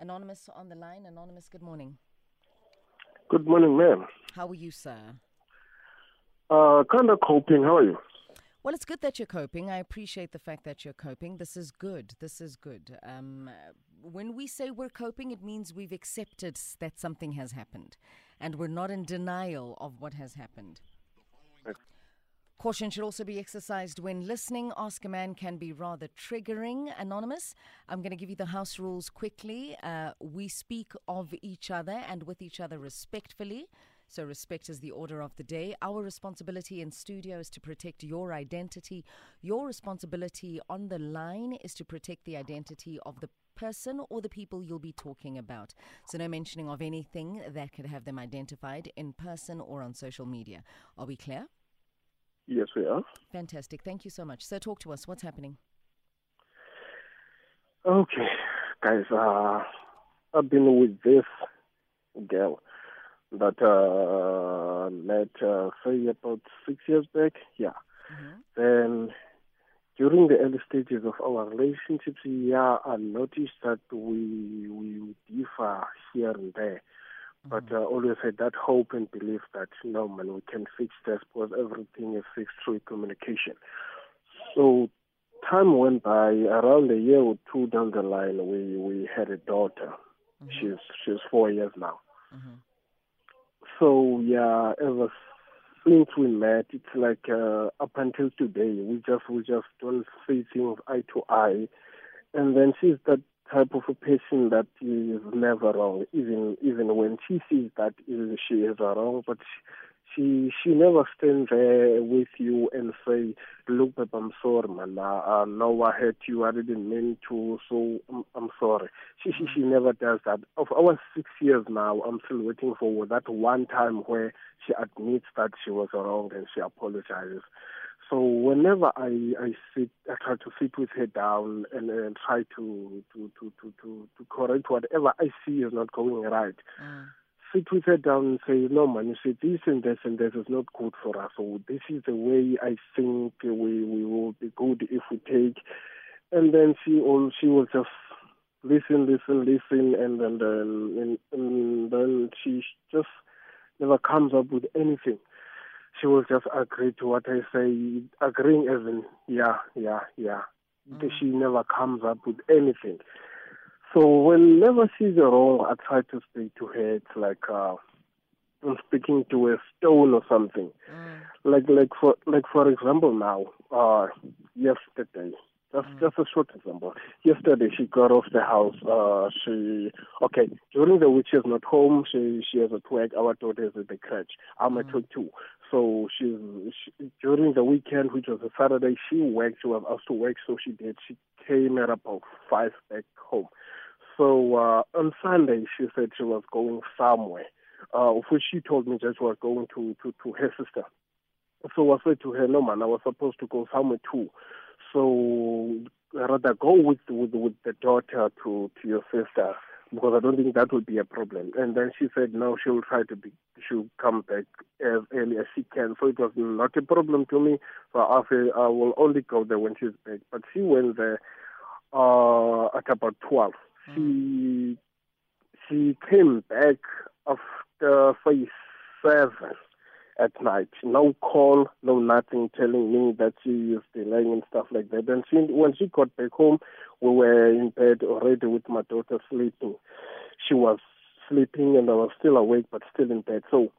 Anonymous on the line. Anonymous, good morning. Good morning, ma'am. How are you, sir? Uh, kind of coping. How are you? Well, it's good that you're coping. I appreciate the fact that you're coping. This is good. This is good. Um, when we say we're coping, it means we've accepted that something has happened and we're not in denial of what has happened. Caution should also be exercised when listening. Ask a Man can be rather triggering. Anonymous, I'm going to give you the house rules quickly. Uh, we speak of each other and with each other respectfully. So, respect is the order of the day. Our responsibility in studio is to protect your identity. Your responsibility on the line is to protect the identity of the person or the people you'll be talking about. So, no mentioning of anything that could have them identified in person or on social media. Are we clear? Yes, we are. Fantastic. Thank you so much. So, talk to us. What's happening? Okay, guys. Uh, I've been with this girl that uh, met, uh, say, about six years back. Yeah. Mm-hmm. Then during the early stages of our relationships, yeah, I noticed that we we differ here and there. Mm-hmm. But uh, always had that hope and belief that no man, we can fix this because everything is fixed through communication. So time went by. Around a year or two down the line, we we had a daughter. Mm-hmm. She's she's four years now. Mm-hmm. So yeah, ever since we met, it's like uh, up until today, we just we just don't see things eye to eye. And then she's that type of a person that is never wrong, even even when she sees that she is wrong, but she, she she never stands there with you and say, "Look, but I'm sorry, man. I, I know I hurt you. I didn't mean to. So I'm, I'm sorry." She, she she mm. never does that. Of our six years now, I'm still waiting for that one time where she admits that she was wrong and she apologizes. So whenever I I sit, I try to sit with her down and, and try to to, to to to to correct whatever I see is not going right. Mm sit with her down and say, no, man, you see, this and this and this is not good for us. So this is the way I think we, we will be good if we take. And then she all she will just listen, listen, listen, and then and, and then she just never comes up with anything. She will just agree to what I say, agreeing as in yeah, yeah, yeah. Mm. She never comes up with anything. So whenever she's wrong, I try to speak to her. It's like uh, I'm speaking to a stone or something. Mm. Like like for like for example now, uh, yesterday, just mm. just a short example. Yesterday she got off the house. Uh, she okay during the week she's not home. She she has a work. Our daughter is at the crèche. I'm mm. at work too. So she's she, during the weekend, which was a Saturday, she worked. She was asked to work, so she did. She came at about five back home. So uh, on Sunday, she said she was going somewhere, uh, which she told me that she was going to, to, to her sister. So I said to her, no man, I was supposed to go somewhere too. So rather go with, with, with the daughter to, to your sister because I don't think that would be a problem. And then she said no, she'll try to be, she'll come back as early as she can. So it was not a problem to me. So I said I will only go there when she's back. But she went there uh, at about 12 she she came back after phase seven at night. No call, no nothing, telling me that she is delaying and stuff like that. And she, when she got back home, we were in bed already with my daughter sleeping. She was sleeping and I was still awake, but still in bed. So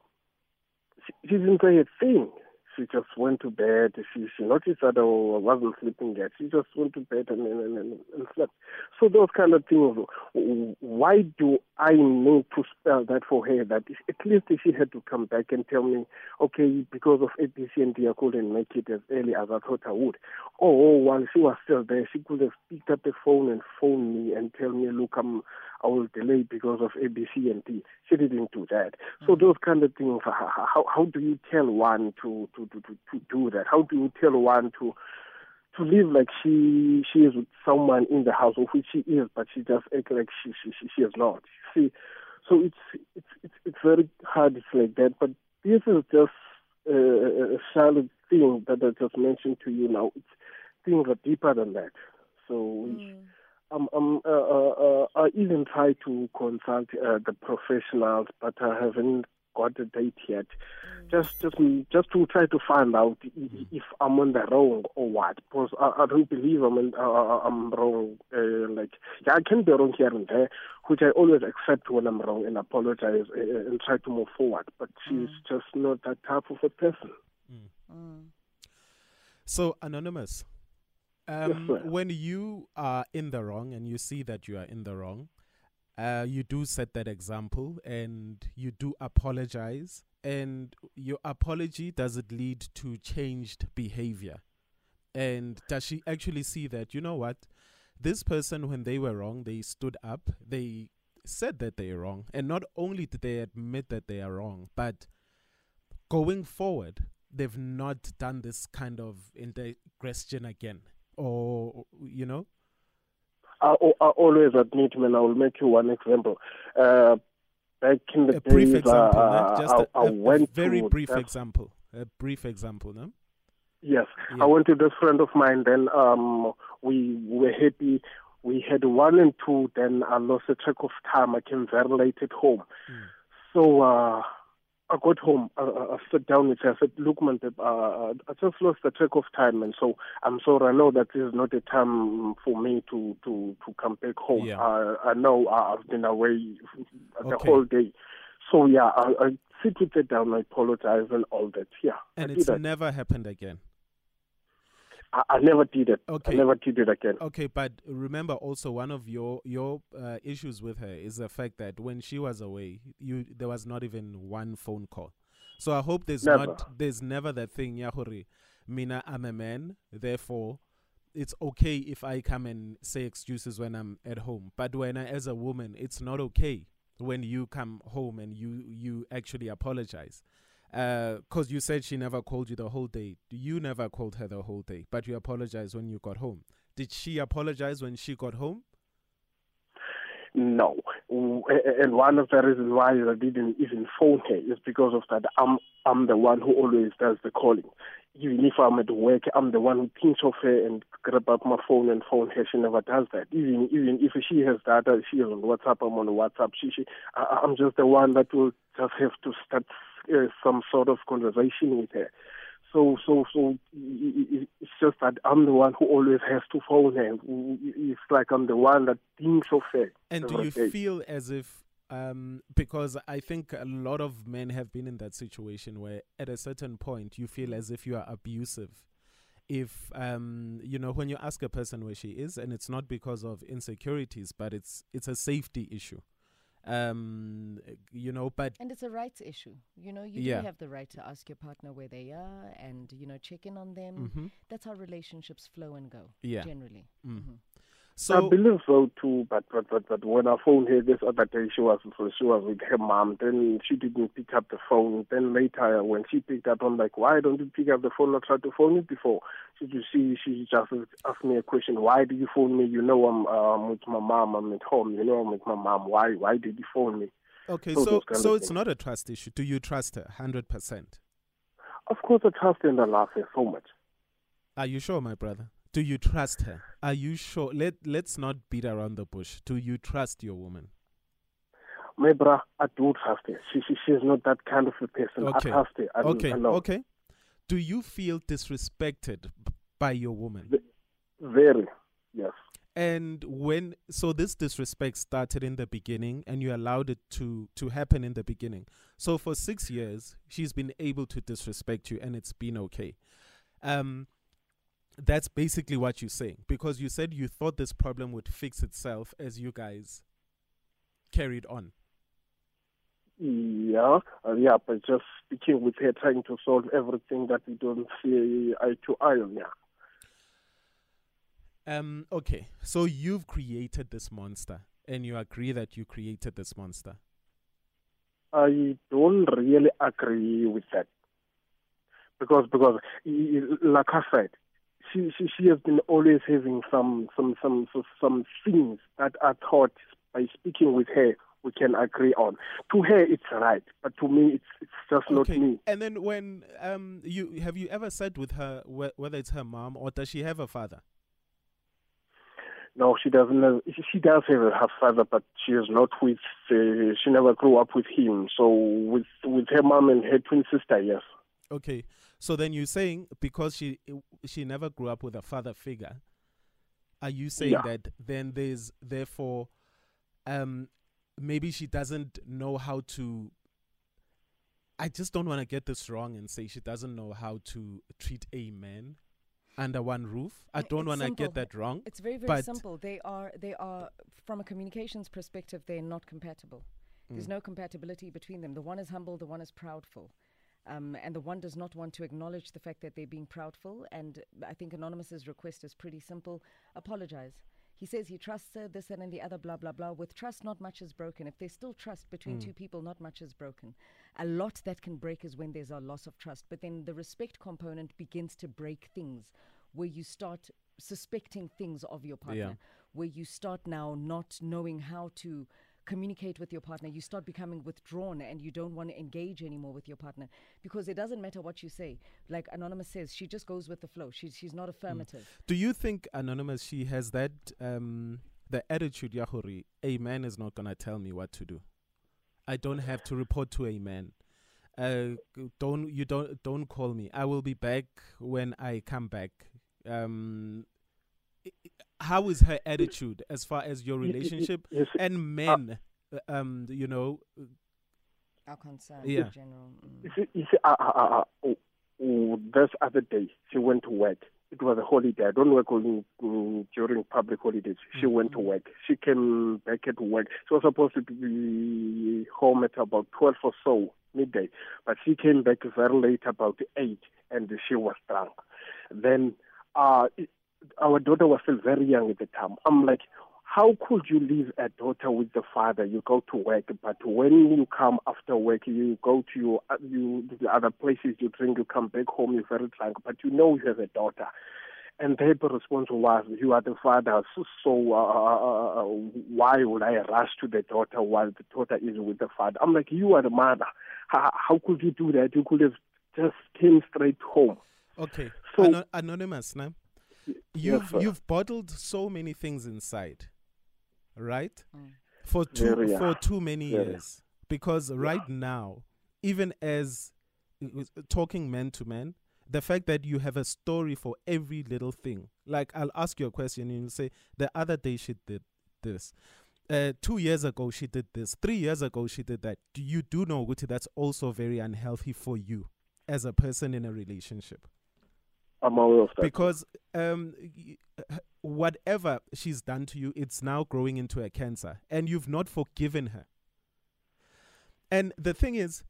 she, she didn't say a thing she just went to bed. She, she noticed that I wasn't sleeping yet. She just went to bed and, and, and, and slept. So those kind of things. Why do I need to spell that for her? That at least she had to come back and tell me, okay, because of ABC and D, I couldn't make it as early as I thought I would. Or while she was still there, she could have picked up the phone and phoned me and tell me, look, I'm I will delay because of ABC and D. She didn't do that. Mm-hmm. So those kind of things. How how do you tell one to to, to to to do that? How do you tell one to to live like she she is with someone in the house, of which she is, but she just act like she she she, she is not. See, so it's it's it's it's very hard. It's like that. But this is just uh, a solid thing that I just mentioned to you now. It's things are deeper than that. So. Mm um, um, uh, uh, uh, I even tried to consult uh, the professionals, but I haven't got a date yet. Mm. Just, just, just to try to find out mm. if I'm on the wrong or what. Because I, I don't believe I'm, in, I'm wrong. Uh, like, yeah, I can be wrong here and there, which I always accept when I'm wrong and apologize uh, and try to move forward. But she's mm. just not that type of a person. Mm. Mm. So, Anonymous, um, yes, when you are in the wrong and you see that you are in the wrong, uh, you do set that example and you do apologize. And your apology does it lead to changed behavior? And does she actually see that, you know what? This person, when they were wrong, they stood up, they said that they are wrong. And not only did they admit that they are wrong, but going forward, they've not done this kind of integration again. Or, you know? I, I always admit, man, I will make you one example. Uh, back in the a days, brief example, uh, Just I, a, I went a very to brief example. A brief example, no? Yes, Yeah. I went to this friend of mine. Then um, we were happy. We had one and two. Then I lost a track of time. I came very late at home. Mm. So uh, I got home. I, I sat down with her. I said, "Look, man, uh, I just lost the track of time, and so I'm sorry. I know that this is not a time for me to to to come back home. Yeah. I, I know I've been away the Okay. whole day. So yeah, I, I sit with her down. I apologize and all that. Yeah, And it's that. never happened again. I, I never did it. Okay. I never did it again. Okay, but remember also one of your your uh, issues with her is the fact that when she was away, you there was not even one phone call. So I hope there's Never. not there's never that thing, Yahori. Mina, I'm a man, therefore it's okay if I come and say excuses when I'm at home. But when I as a woman, it's not okay when you come home and you you actually apologize. Uh, because you said she never called you the whole day. You never called her the whole day, but you apologized when you got home. Did she apologize when she got home? No. And one of the reasons why I didn't even phone her is because of that. I'm I'm the one who always does the calling. Even if I'm at work, I'm the one who thinks of her and grab up my phone and phone her. She never does that. Even even if she has data, she on WhatsApp. I'm on WhatsApp. She, she I, I'm just the one that will just have to start uh, some sort of conversation with her. So, so, so it's just that I'm the one who always has to phone her. It's like I'm the one that thinks of her. And do you day. feel as if, um, because I think a lot of men have been in that situation where at a certain point you feel as if you are abusive. If, um, you know, when you ask a person where she is, and it's not because of insecurities, but it's it's a safety issue. Um, you know, but And it's a rights issue. You know, you Yeah. do have the right to ask your partner where they are and, you know, check in on them. mhm, That's how relationships flow and go, yeah. generally. Mm. Mhm. I believe so too, but but but but when I phoned her this other day, she was she was with her mom. Then she didn't pick up the phone. Then later, when she picked up, I'm like, why don't you pick up the phone? I tried to phone you before. She just she she just asked me a question. Why did you phone me? You know I'm um, with my mom. I'm at home. You know I'm with my mom. Why why did you phone me? okay, so so so it's not a trust issue. Do you trust her hundred percent? Of course, I trust her and I love her so much. Are you sure, my brother? Do you trust her? Are you sure? Let Let's not beat around the bush. Do you trust your woman? My bra, I do trust her. She, she she's not that kind of a person. Okay. I trust her. I, Okay, I know. okay. Do you feel disrespected by your woman? Very. Yes. And when so this disrespect started in the beginning and you allowed it to to happen in the beginning. So for 6 years she's been able to disrespect you and it's been okay. Um that's basically what you're saying because you said you thought this problem would fix itself as you guys carried on. Yeah, uh, yeah, but just speaking with her, trying to solve everything that we don't see eye to eye on. Yeah, Um okay. So you've created this monster and you agree that you created this monster. I don't really agree with that because because like I said, she she she has been always having some some some some, some things that I thought by speaking with her we can agree on. To her, it's right, but to me, it's it's just not okay. me. And then when um you have you ever said with her wh- whether it's her mom or does she have a father? No, she doesn't. Have, she does have her father, but she is not with. Uh, she never grew up with him. So with with her mom and her twin sister, yes. Okay, so then you're saying because she she never grew up with a father figure, are you saying yeah. that then there's therefore, um, maybe she doesn't know how to. I just don't want to get this wrong and say she doesn't know how to treat a man under one roof. I don't want to get that wrong. It's very very simple. They are they are from a communications perspective they're not compatible. There's mm. no compatibility between them. The one is humble, the one is proudful. Um, and the one does not want to acknowledge the fact that they're being proudful. And I think Anonymous's request is pretty simple apologize. He says he trusts her, this and the other, blah, blah, blah. With trust, not much is broken. If there's still trust between mm. two people, not much is broken. A lot that can break is when there's a loss of trust. But then the respect component begins to break things where you start suspecting things of your partner, yeah. where you start now not knowing how to communicate with your partner, you start becoming withdrawn and you don't want to engage anymore with your partner because it doesn't matter what you say. Like Anonymous says, she just goes with the flow. She's she's not affirmative. Mm. Do you think Anonymous she has that um the attitude Yahuri, a man is not gonna tell me what to do. I don't have to report to a man. Uh, don't you don't don't call me. I will be back when I come back. Um, how is her attitude as far as your relationship yes, and uh, men? Uh, um, you know, are concerned yeah. in general. Mm. You see, you see uh, uh, uh, oh, oh, this other day she went to work. It was a holiday. I don't work on, um, during public holidays. She mm-hmm. went to work. She came back at work. She was supposed to be home at about 12 or so, midday. But she came back very late, about 8, and she was drunk. Then uh, our daughter was still very young at the time. I'm like, how could you leave a daughter with the father? You go to work, but when you come after work, you go to your you the other places you drink. You come back home, you're very drunk, but you know you have a daughter. And their response was, "You are the father, so, so uh, why would I rush to the daughter while the daughter is with the father?" I'm like, "You are the mother. How, how could you do that? You could have just came straight home." Okay, so, An- anonymous, now you've yes, you've bottled so many things inside, right? Mm. For too Very, for too many Very. years. Because yeah. right now, even as talking man to man, the fact that you have a story for every little thing. Like I'll ask you a question and you'll say, the other day she did this. Uh, two years ago she did this. Three years ago she did that. Do you do know, Guti, that's also very unhealthy for you as a person in a relationship? I'm aware of that. Because um, whatever she's done to you, it's now growing into a cancer, and you've not forgiven her. And the thing is,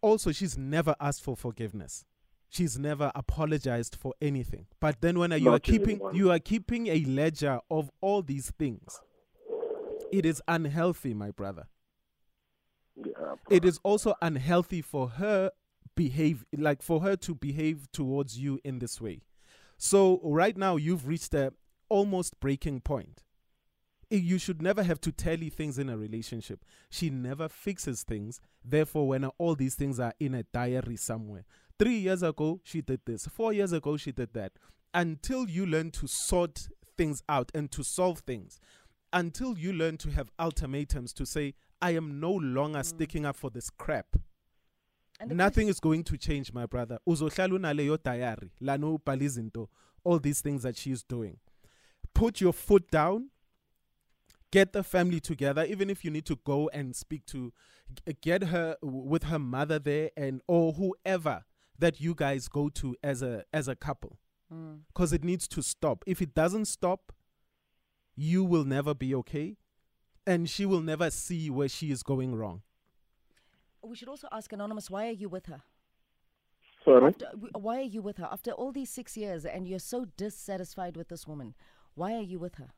also, she's never asked for forgiveness. She's never apologized for anything. But then, when you are keeping you are keeping a ledger of all these things, it is unhealthy, my brother. Yeah, it is also unhealthy for her behave like for her to behave towards you in this way. So right now you've reached a almost breaking point. You should never have to tally things in a relationship. She never fixes things. Therefore, when all these things are in a diary somewhere, three years ago she did this, four years ago she did that. Until you learn to sort things out and to solve things, until you learn to have ultimatums to say, I am no longer mm. sticking up for this crap nothing is going to change my brother. Uzohlala unaleyo diary lana ubhala izinto all these things that she's doing. Put your foot down. Get the family together even if you need to go and speak to get her with her mother there and or whoever that you guys go to as a as a couple. Because mm. it needs to stop. If it doesn't stop you will never be okay and she will never see where she is going wrong we should also ask Anonymous, why are you with her? Sorry? After, why are you with her? After all these six years and you're so dissatisfied with this woman, why are you with her?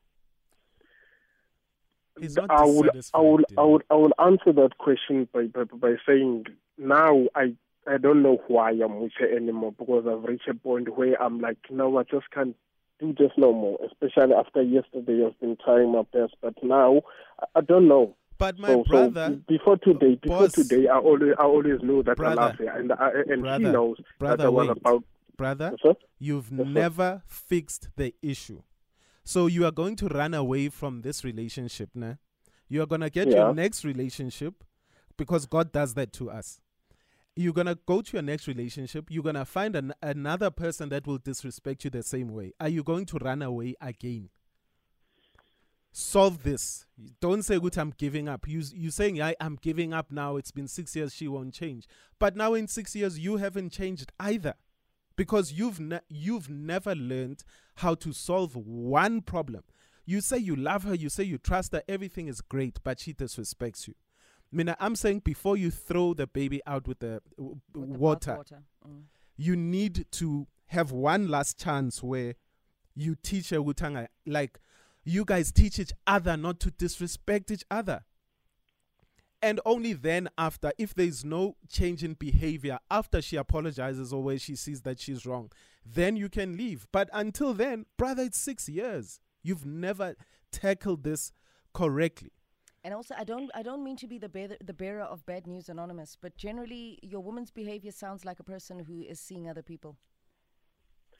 I would, I would, I would, I would answer that question by, by, by saying now I, I don't know why I'm with her anymore because I've reached a point where I'm like, no, I just can't do this no more. Especially after yesterday, I've been trying my best, but now I, I don't know. But my so, brother, so before today, before boss, today, I always, I always know that brother, I love her, and I, and brother, she knows brother, that I was about. Brother, yes, you've yes, never fixed the issue. So you are going to run away from this relationship, nah? You are gonna get Yeah. your next relationship because God does that to us. You're gonna go to your next relationship. You're gonna find an, another person that will disrespect you the same way. Are you going to run away again? Solve this. Don't say, "Good, I'm giving up." You you saying, "I I'm giving up now." It's been six years. She won't change. But now in six years, you haven't changed either, because you've ne- you've never learned how to solve one problem. You say you love her, you say you trust her, everything is great, but she disrespects you. Mina, I'm saying before you throw the baby out with the w- With the water, bathwater. Mm. you need to have one last chance where you teach her Wutanga, like you guys teach each other not to disrespect each other. And only then, after, if there's no change in behavior, after she apologizes or where she sees that she's wrong, then you can leave. But until then, brother, it's six years. You've never tackled this correctly. And also, I don't, I don't mean to be the bear, the bearer of bad news, anonymous. But generally, your woman's behavior sounds like a person who is seeing other people.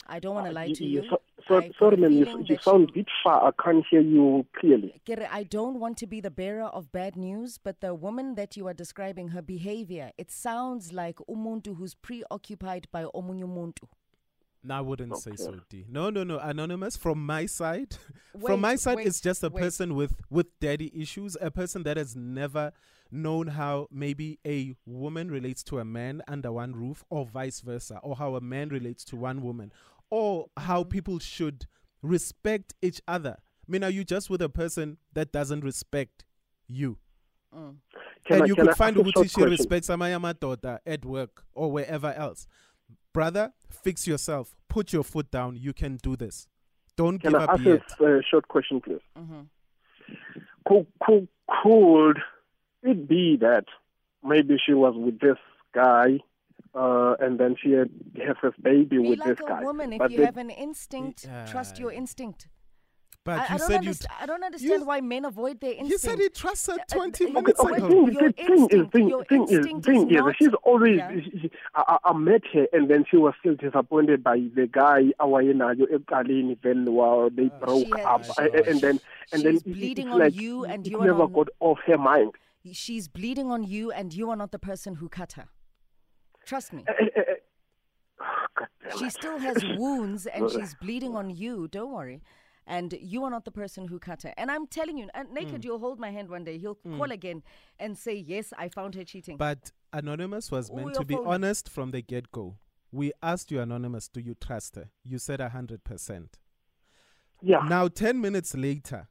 I don't want to Uh, lie y- to y- you. so- so- I've sorry, a ma'am. You, you sound a bit far. I can't hear you clearly. Kere, I don't want to be the bearer of bad news, but the woman that you are describing, her behavior, it sounds like umuntu who's preoccupied by omunye umuntu. No, I wouldn't say so, D. No, no, no. Anonymous, from my side, Wait, from my side, wait, it's just a wait. person with with daddy issues, a person that has never known how maybe a woman relates to a man under one roof, or vice versa, or how a man relates to one woman, or how Mm-hmm. people should respect each other. I mean, are you just with a person that doesn't respect you? Mm. And I, you can could I find ask a ukuthi short she question? respects amanye amadoda at work or wherever else. Brother, fix yourself. Put your foot down. You can do this. Don't Can give I up ask yet. a uh, short question, please? hmm Could, could, could it be that maybe she was with this guy uh, and then she had her first baby Be with like this a guy? woman. If But you the- have an instinct, trust your instinct. But I, you I don't said you. underst- I don't understand you- why men avoid their instinct He said he trusts her Uh, uh, 20 you- minutes Okay, Wait, ago. thing, your thing, thing is, thing, your thing is, thing is is, not- she's always. Yeah. She, she, I, I I met her, and then she was still disappointed by the guy awayenayo eqaleni. Then wow, they broke She up, has- I- I- and then and then She's it- bleeding on like you and it you never on- got off her mind. She's bleeding on you, and you are not the person who cut her. Trust me. Eh, eh, eh. God damn She still has wounds and she's bleeding on you. Don't worry. And you are not the person who cut her. And I'm telling you, Naked, Mm. you'll hold my hand one day. He'll call again and say, Yes, I found her cheating. But Anonymous was Oh, meant your to be phone. honest from the get go. We asked you, Anonymous, do you trust her? You said 100%. Yeah. Now, 10 minutes later,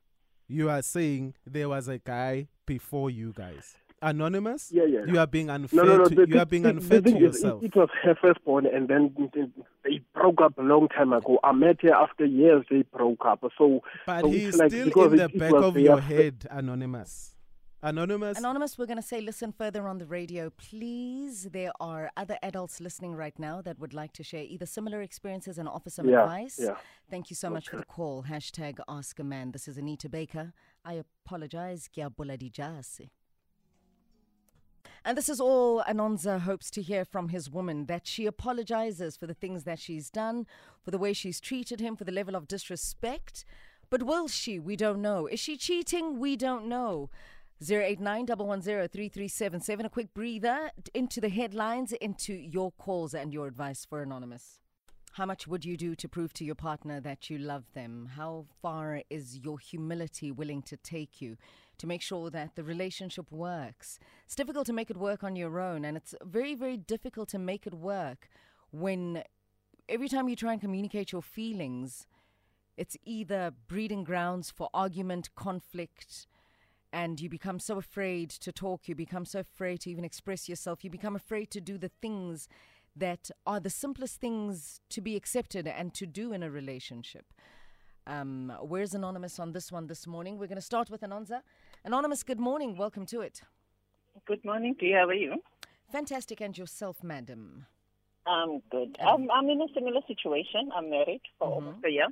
you are saying there was a guy before you guys. Anonymous? Yeah, yeah, You are being unfair No, no, no. to the you are being the- unfair the to thing is, yourself. It, it was her firstborn, and then they broke up a long time ago. I met her after years. They broke up. So, but so he's it's like still because in the it- it back was of your fir- head, Anonymous. Anonymous, Anonymous, we're going to say listen further on the radio. Please, there are other adults listening right now that would like to share either similar experiences and offer some Yeah, advice. yeah. Thank you so much for the call. Hashtag Ask a Man. This is Anita Baker. I apologize. And this is all Anonza hopes to hear from his woman that she apologizes for the things that she's done, for the way she's treated him, for the level of disrespect. But will she? We don't know. Is she cheating? We don't know. 089 A quick breather into the headlines, into your calls and your advice for Anonymous. How much would you do to prove to your partner that you love them? How far is your humility willing to take you to make sure that the relationship works? It's difficult to make it work on your own, and it's very, very difficult to make it work when every time you try and communicate your feelings, it's either breeding grounds for argument, conflict, and you become so afraid to talk, you become so afraid to even express yourself, you become afraid to do the things that are the simplest things to be accepted and to do in a relationship. Um, where's Anonymous on this one this morning? We're going to start with Anonza. Anonymous, good morning. Welcome to it. Good morning to you. How are you? Fantastic. And yourself, madam. I'm good. I'm, I'm in a similar situation. I'm married for Mm-hmm. almost a year.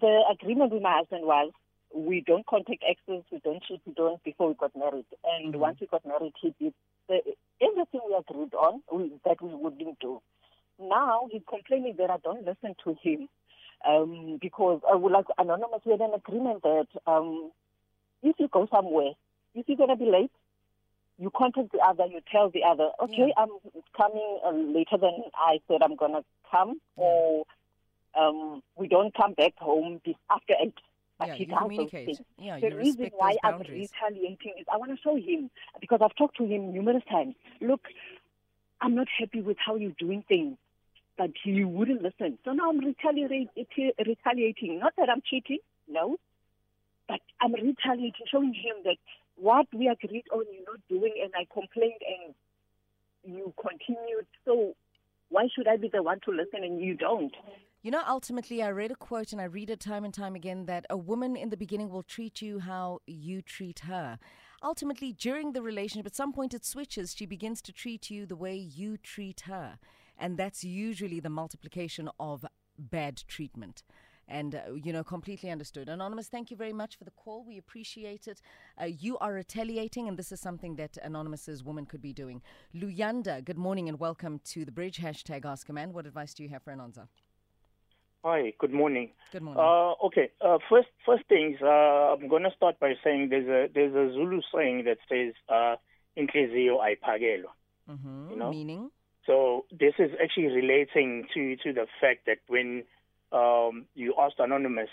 The agreement with my husband was we don't contact exes, we don't cheat, we don't before we got married. And Mm-hmm. once we got married, he did the, everything we agreed on we, that we wouldn't do. Now he's complaining that I don't listen to him. Um, because I would like anonymous we had an agreement that um, if you go somewhere, if you're gonna be late, you contact the other, you tell the other, okay, yeah. I'm coming uh, later than I said I'm gonna come, yeah. or um, we don't come back home after eight. But yeah, he you communicate. Yeah, the you reason why I'm retaliating is I want to show him because I've talked to him numerous times. Look, I'm not happy with how you're doing things, but he wouldn't listen. So now I'm retaliating. Retaliating. Not that I'm cheating, no, but I'm retaliating, showing him that what we agreed on you're not doing, and I complained, and you continued. So why should I be the one to listen and you don't? You know, ultimately, I read a quote and I read it time and time again that a woman in the beginning will treat you how you treat her. Ultimately, during the relationship, at some point it switches. She begins to treat you the way you treat her. And that's usually the multiplication of bad treatment. And, uh, you know, completely understood. Anonymous, thank you very much for the call. We appreciate it. Uh, you are retaliating, and this is something that Anonymous's woman could be doing. Luyanda, good morning and welcome to the bridge. Hashtag Ask a Man. What advice do you have for Anonza? Hi, good morning. Good morning. Uh, okay, uh, first first things, uh, I'm going to start by saying there's a there's a Zulu saying that says uh, "inhliziyo ayiphakelo." Mm-hmm. You know, meaning. So this is actually relating to to the fact that when um, you asked anonymous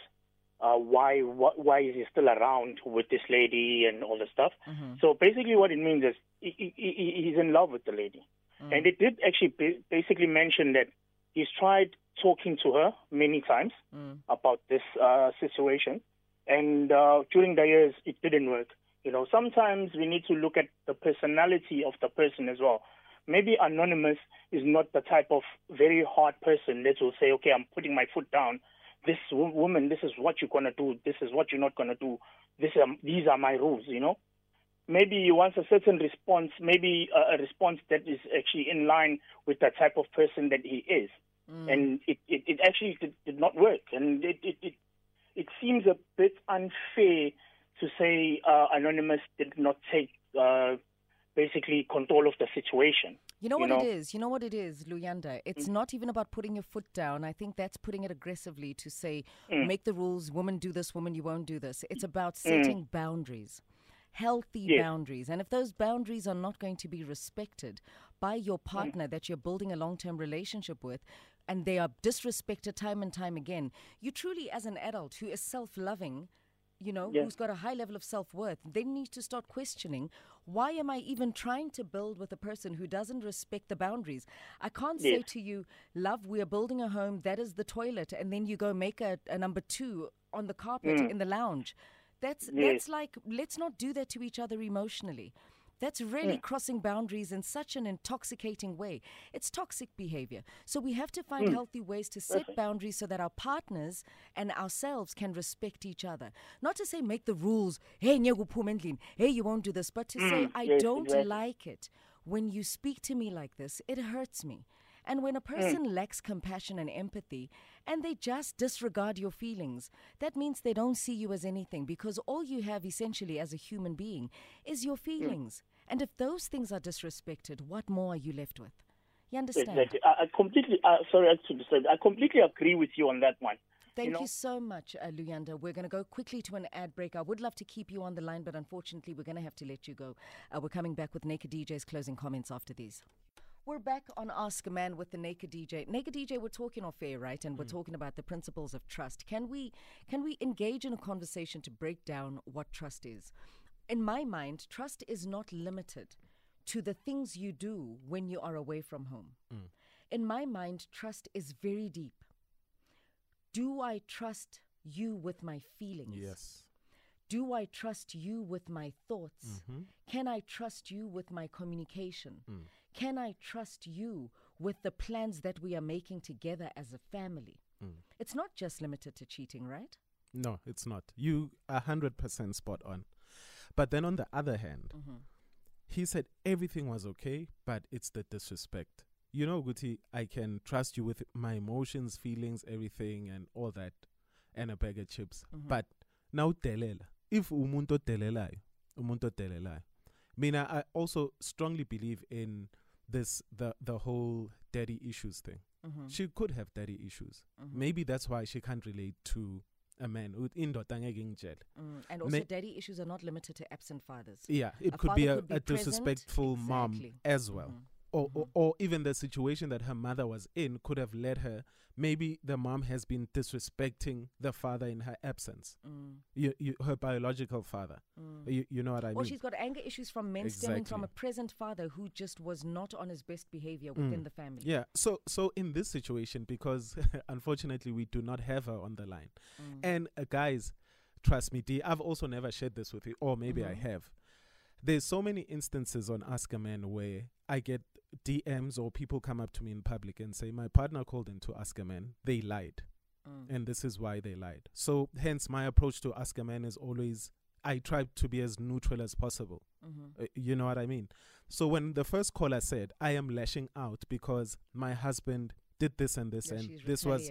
uh, why wh- why is he still around with this lady and all the stuff. Mm-hmm. So basically, what it means is he, he, he's in love with the lady, mm. and it did actually basically mention that he's tried talking to her many times mm. about this uh, situation, and uh, during the years it didn't work. You know, sometimes we need to look at the personality of the person as well. Maybe anonymous is not the type of very hard person that will say, "Okay, I'm putting my foot down. This w- woman, this is what you're gonna do. This is what you're not gonna do. This, um, these are my rules." You know, maybe he wants a certain response, maybe a, a response that is actually in line with the type of person that he is. Mm. And it, it, it actually did, did, not work. And it, it, it, it seems a bit unfair to say uh, Anonymous did not take uh, basically control of the situation. You know what know? it is? You know what it is, Luyanda? It's mm. not even about putting your foot down. I think that's putting it aggressively to say, mm. make the rules, woman do this, woman you won't do this. It's about mm. setting mm. boundaries healthy yes. boundaries. And if those boundaries are not going to be respected by your mm. partner that you're building a long term relationship with, and they are disrespected time and time again. You truly, as an adult who is self loving, you know, who's got a high level of self worth, they need to start questioning why am I even trying to build with a person who doesn't respect the boundaries? I can't yes. say to you, love, we are building a home, that is the toilet, and then you go make a, a number two on the carpet mm. in the lounge. That's yes. that's like let's not do that to each other emotionally. That's really mm. crossing boundaries in such an intoxicating way. It's toxic behavior. So we have to find mm. healthy ways to set boundaries so that our partners and ourselves can respect each other. Not to say make the rules, hey, hey, you won't do this, but to mm. say, I yes, don't exactly. like it. When you speak to me like this, it hurts me. And when a mm. person mm. lacks compassion and empathy and they just disregard your feelings, that means they don't see you as anything because all you have essentially as a human being is your mm. feelings. And if those things are disrespected, what more are you left with? You understand? Exactly. I, I completely, uh, sorry to disturb, I completely agree with you on that one. Thank you, know? you so much, uh, Luyanda. We're going to go quickly to an ad break. I would love to keep you on the line, but unfortunately, we're going to have to let you go. Uh, we're coming back with Naked DJ's closing comments after these. We're back on Ask a Man with the Naked DJ. Naked DJ, we're talking off air, right? And we're mm. talking about the principles of trust. Can we can we engage in a conversation to break down what trust is? In my mind, trust is not limited to the things you do when you are away from home. Mm. In my mind, trust is very deep. Do I trust you with my feelings? Yes. Do I trust you with my thoughts? Mm-hmm. Can I trust you with my communication? Mm. Can I trust you with the plans that we are making together as a family? Mm. It's not just limited to cheating, right? No, it's not. You are 100% spot on. But then on the other hand, mm-hmm. he said everything was okay, but it's the disrespect. You know, Guti, I can trust you with my emotions, feelings, everything, and all that, and a bag of chips. Mm-hmm. But now, delela. If umuntu delelayo, umuntu delelayo. mean, I also strongly believe in this the the whole daddy issues thing. Mm-hmm. She could have daddy issues. Mm-hmm. Maybe that's why she can't relate to a man with indoda mm. And also, daddy issues are not limited to absent fathers. Yeah, it could be a, could be a disrespectful exactly. mom as well. Mm-hmm or, mm-hmm. or, or even the situation that her mother was in could have led her maybe the mom has been disrespecting the father in her absence mm. you, you, her biological father mm. you, you know what i mean or she's got anger issues from men exactly. stemming from a present father who just was not on his best behavior within mm. the family yeah so so in this situation because unfortunately we do not have her on the line mm. and uh, guys trust me d i've also never shared this with you or maybe mm-hmm. i have there's so many instances on Ask a Man where I get DMs or people come up to me in public and say, My partner called in to ask a man, they lied. Mm. And this is why they lied. So, hence, my approach to ask a man is always I try to be as neutral as possible. Mm-hmm. Uh, you know what I mean? So, when the first caller said, I am lashing out because my husband did this and this, yeah, and this was,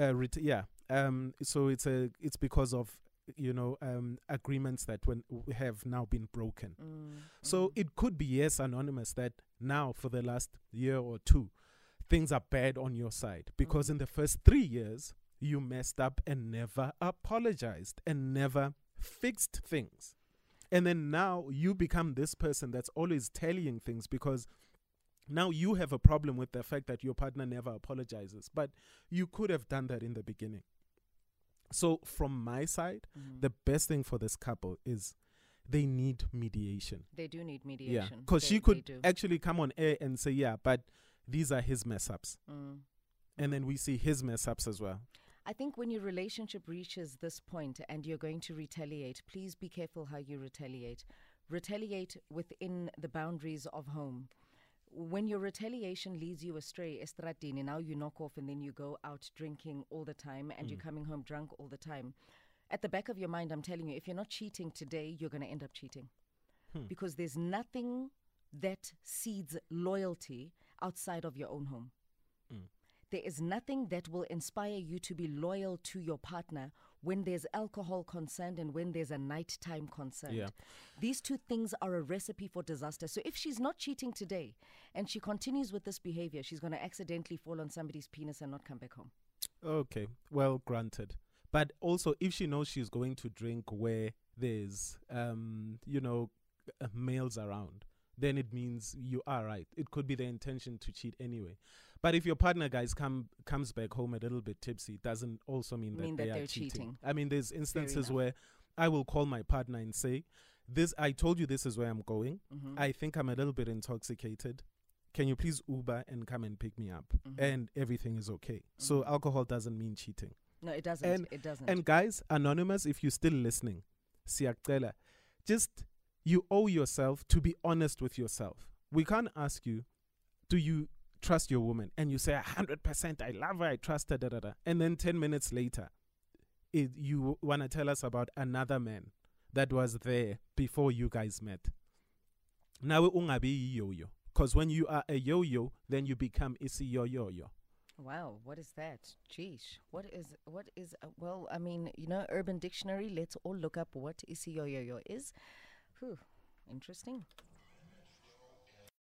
uh, ret- yeah. Um, so it's a, it's because of you know um, agreements that when have now been broken. Mm, so mm. it could be yes, anonymous that now for the last year or two, things are bad on your side because mm. in the first three years you messed up and never apologized and never fixed things. And then now you become this person that's always telling things because now you have a problem with the fact that your partner never apologizes. But you could have done that in the beginning. So from my side, mm-hmm. the best thing for this couple is they need mediation. They do need mediation. Yeah, because she could actually come on air and say, "Yeah, but these are his mess ups," mm. and then we see his mess ups as well. I think when your relationship reaches this point and you're going to retaliate, please be careful how you retaliate. Retaliate within the boundaries of home when your retaliation leads you astray, estradini, now you knock off and then you go out drinking all the time and mm. you're coming home drunk all the time. At the back of your mind, I'm telling you, if you're not cheating today, you're going to end up cheating. Hmm. Because there's nothing that seeds loyalty outside of your own home. Mm. There is nothing that will inspire you to be loyal to your partner when there's alcohol concerned and when there's a nighttime concerned. Yeah. These two things are a recipe for disaster. So if she's not cheating today and she continues with this behavior, she's going to accidentally fall on somebody's penis and not come back home. Okay, well, granted. But also, if she knows she's going to drink where there's, um, you know, uh, males around, then it means you are right. It could be the intention to cheat anyway. But if your partner, guys, come comes back home a little bit tipsy, doesn't also mean that mean they that are cheating. cheating. I mean, there's instances where I will call my partner and say, "This, I told you this is where I'm going. Mm-hmm. I think I'm a little bit intoxicated. Can you please Uber and come and pick me up?" Mm-hmm. And everything is okay. Mm-hmm. So alcohol doesn't mean cheating. No, it doesn't. And, it doesn't. And guys, anonymous, if you're still listening, siyacela, just you owe yourself to be honest with yourself. We can't ask you, do you trust your woman and you say 100% i love her i trust her da, da, da. and then 10 minutes later it, you want to tell us about another man that was there before you guys met nawe ungabi yo-yo because when you are a yo-yo then you become isi yo-yo-yo Wow, what is that? Geesh, what is what is? Uh, well, I mean, you know, Urban Dictionary. Let's all look up what isi yo yo yo is. Whew, interesting.